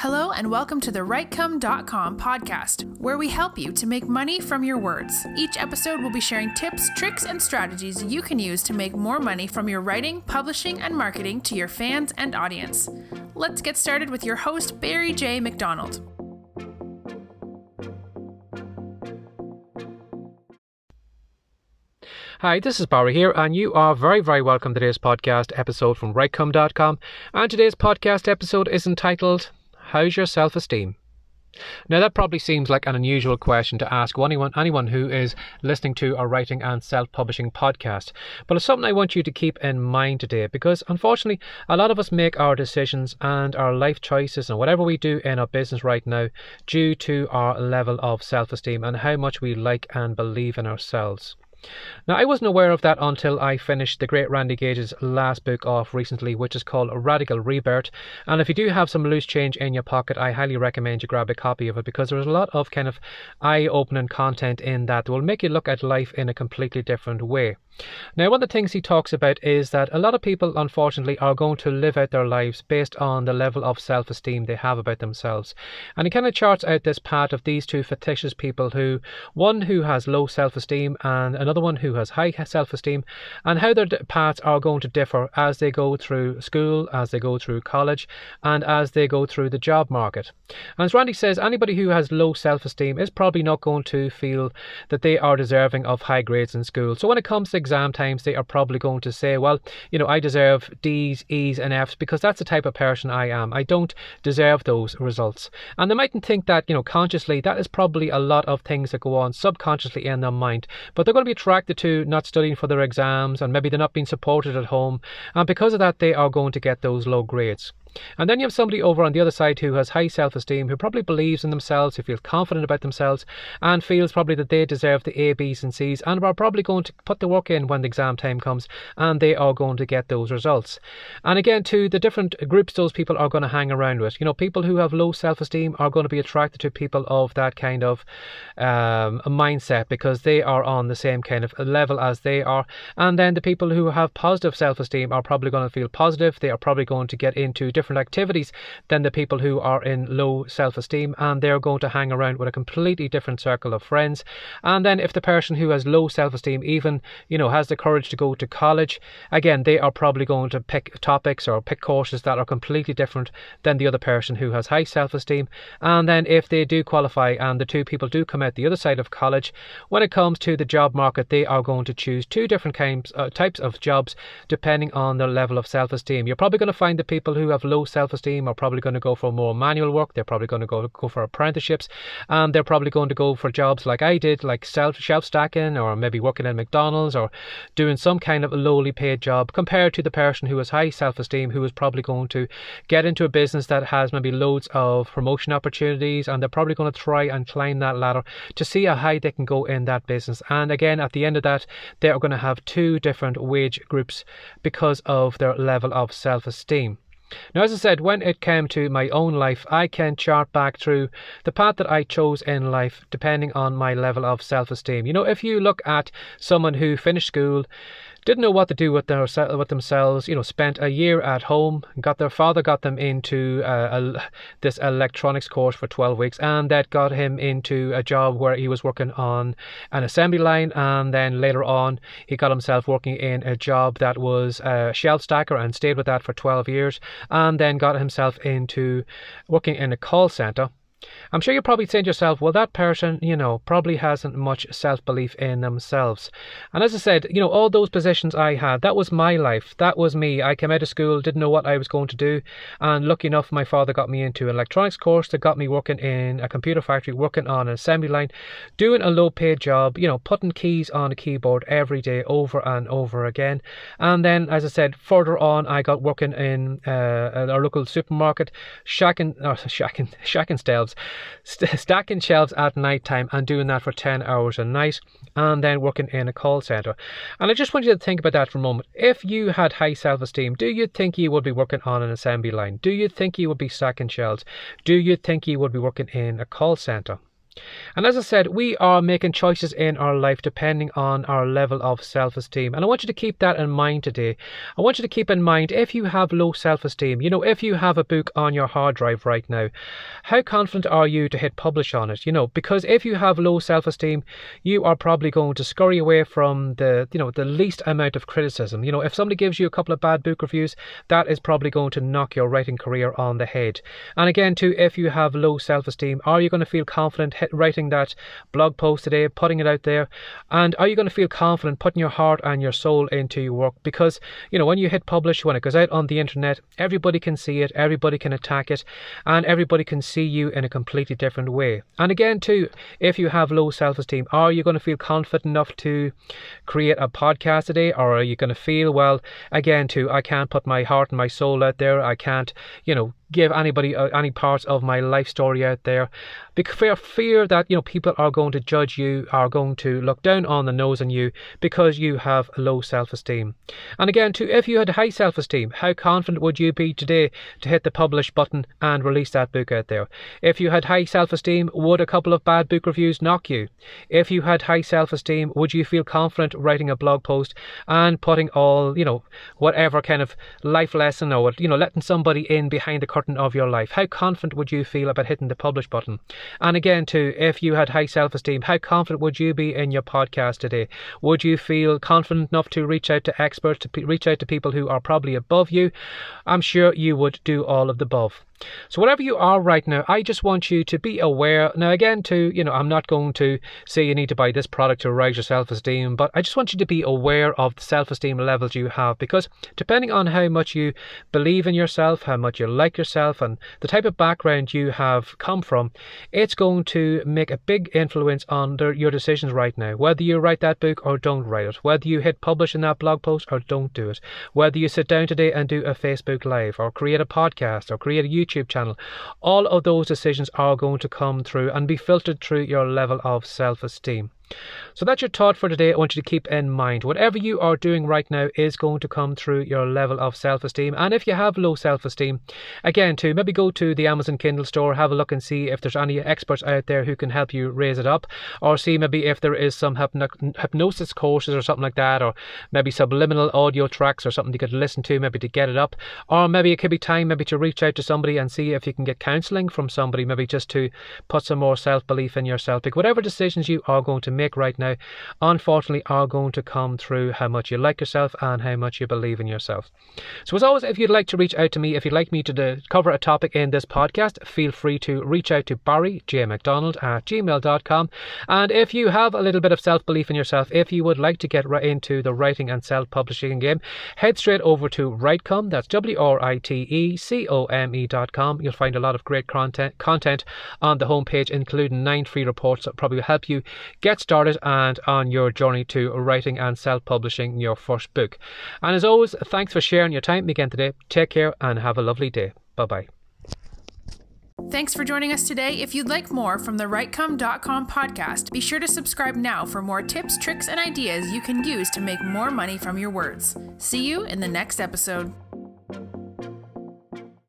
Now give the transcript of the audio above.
Hello, and welcome to the WriteCome.com podcast, where we help you to make money from your words. Each episode will be sharing tips, tricks, and strategies you can use to make more money from your writing, publishing, and marketing to your fans and audience. Let's get started with your host, Barry J. McDonald. Hi, this is Barry here, and you are very, very welcome to today's podcast episode from WriteCome.com. And today's podcast episode is entitled How's Your Self Esteem? Now, that probably seems like an unusual question to ask anyone, anyone who is listening to a writing and self publishing podcast, but it's something I want you to keep in mind today because unfortunately, a lot of us make our decisions and our life choices and whatever we do in our business right now due to our level of self esteem and how much we like and believe in ourselves. Now, I wasn't aware of that until I finished the great Randy Gage's last book off recently, which is called Radical Rebirth. And if you do have some loose change in your pocket, I highly recommend you grab a copy of it because there's a lot of kind of eye opening content in that that will make you look at life in a completely different way. Now, one of the things he talks about is that a lot of people, unfortunately, are going to live out their lives based on the level of self esteem they have about themselves. And he kind of charts out this path of these two fictitious people who, one who has low self esteem and another another one who has high self esteem, and how their paths are going to differ as they go through school, as they go through college, and as they go through the job market. And as Randy says, anybody who has low self esteem is probably not going to feel that they are deserving of high grades in school. So when it comes to exam times, they are probably going to say, well, you know, I deserve D's, E's, and F's because that's the type of person I am. I don't deserve those results. And they mightn't think that, you know, consciously, that is probably a lot of things that go on subconsciously in their mind. But they're going to be attracted to not studying for their exams and maybe they're not being supported at home. And because of that, they are going to get those low grades. And then you have somebody over on the other side who has high self esteem, who probably believes in themselves, who feels confident about themselves, and feels probably that they deserve the A, B's, and C's, and are probably going to put the work in when the exam time comes, and they are going to get those results. And again, to the different groups those people are going to hang around with. You know, people who have low self esteem are going to be attracted to people of that kind of um, mindset because they are on the same kind of level as they are. And then the people who have positive self esteem are probably going to feel positive. They are probably going to get into different activities than the people who are in low self esteem, and they're going to hang around with a completely different circle of friends. And then if the person who has low self esteem even, you know, has the courage to go to college, again, they are probably going to pick topics or pick courses that are completely different than the other person who has high self esteem. And then if they do qualify and the two people do come out the other side of college, when it comes to the job market, they are going to choose two different kinds, uh, types of jobs depending on their level of self esteem. You're probably going to find the people who have low self esteem are probably going to go for more manual work. They're probably going to go, go for apprenticeships. And they're probably going to go for jobs like I did, like self, shelf stacking or maybe working at McDonald's or doing some kind of lowly paid job compared to the person who has high self esteem who is probably going to get into a business that has maybe loads of promotion opportunities and they're probably going to try and climb that ladder to see how high they can go in that business. And again, at the end of that, they are going to have two different wage groups because of their level of self esteem. Now, as I said, when it came to my own life, I can chart back through the path that I chose in life depending on my level of self esteem. You know, if you look at someone who finished school, didn't know what to do with their with themselves. You know, spent a year at home. Got their father got them into uh, a, this electronics course for twelve weeks, and that got him into a job where he was working on an assembly line, and then later on he got himself working in a job that was a shelf stacker and stayed with that for twelve years, and then got himself into working in a call center I'm sure you're probably saying to yourself, well, that person, you know, probably hasn't much self belief in themselves. And as I said, you know, all those positions I had, that was my life. That was me. I came out of school, didn't know what I was going to do. And lucky enough, my father got me into an electronics course that got me working in a computer factory, working on an assembly line, doing a low paid job, you know, putting keys on a keyboard every day over and over again. And then, as I said, further on, I got working in uh, our local supermarket, shacking, or shacking, shacking shelves shelves, st- stacking shelves at night time and doing that for 10 hours a night, and then working in a call center. And I just want you to think about that for a moment. If you had high self esteem, do you think you would be working on an assembly line? Do you think you would be stacking shelves? Do you think you would be working in a call center? And as I said, we are making choices in our life depending on our level of self esteem. And I want you to keep that in mind today. I want you to keep in mind if you have low self esteem, you know, if you have a book on your hard drive right now, how confident are you to hit publish on it? You know, because if you have low self esteem, you are probably going to scurry away from the, you know, the least amount of criticism. You know, if somebody gives you a couple of bad book reviews, that is probably going to knock your writing career on the head. And again, too, if you have low self esteem, are you going to feel confident writing that blog post today, putting it out there? And are you going to feel confident putting your heart and your soul into your work? Because, you know, when you hit publish, when it goes out on the internet, everybody can see it, everybody can attack it, and everybody can see you in a completely different way. And again, too, if you have low self esteem, are you going to feel confident enough to create a podcast today? Or are you going to feel, well, again, too, I can't put my heart and my soul out there, I can't, you know, give anybody uh, any parts of my life story out there. Because for fear that you know people are going to judge you are going to look down on the nose on you because you have low self-esteem. And again too if you had high self-esteem how confident would you be today to hit the publish button and release that book out there? If you had high self-esteem would a couple of bad book reviews knock you? If you had high self-esteem would you feel confident writing a blog post and putting all you know whatever kind of life lesson or you know letting somebody in behind the curtain curtain of your life, how confident would you feel about hitting the publish button? And again, too, if you had high self esteem, how confident would you be in your podcast today? Would you feel confident enough to reach out to experts, to reach out to people who are probably above you? I'm sure you would do all of the above. So whatever you are right now, I just want you to be aware. Now again, to you know, I'm not going to say you need to buy this product to raise your self-esteem, but I just want you to be aware of the self-esteem levels you have because depending on how much you believe in yourself, how much you like yourself, and the type of background you have come from, it's going to make a big influence on the, your decisions right now. Whether you write that book or don't write it, whether you hit publish in that blog post or don't do it, whether you sit down today and do a Facebook Live or create a podcast or create a YouTube YouTube channel. All of those decisions are going to come through and be filtered through your level of self esteem. So that's your thought for today. I want you to keep in mind whatever you are doing right now is going to come through your level of self esteem. And if you have low self esteem, again, to maybe go to the Amazon Kindle store, have a look and see if there's any experts out there who can help you raise it up, or see maybe if there is some hypnosis courses or something like that, or maybe subliminal audio tracks or something you could listen to maybe to get it up, or maybe it could be time maybe to reach out to somebody and see if you can get counseling from somebody, maybe just to put some more self belief in yourself. Because whatever decisions you are going to make right now, unfortunately, are going to come through how much you like yourself and how much you believe in yourself. So, as always, if you'd like to reach out to me, if you'd like me to cover a topic in this podcast, feel free to reach out to Barry J. McDonald at gmail.com. And if you have a little bit of self belief in yourself, if you would like to get right into the writing and self publishing game, head straight over to Writecome. That's W R I T E C O M E.com. You'll find a lot of great content content on the homepage, including nine free reports that probably help you get started and on your journey to writing and self publishing your first book. And as always, thanks for sharing your time again today. Take care and have a lovely day. Bye bye. Thanks for joining us today. If you'd like more from the WriteCome.com podcast, be sure to subscribe now for more tips, tricks, and ideas you can use to make more money from your words. See you in the next episode.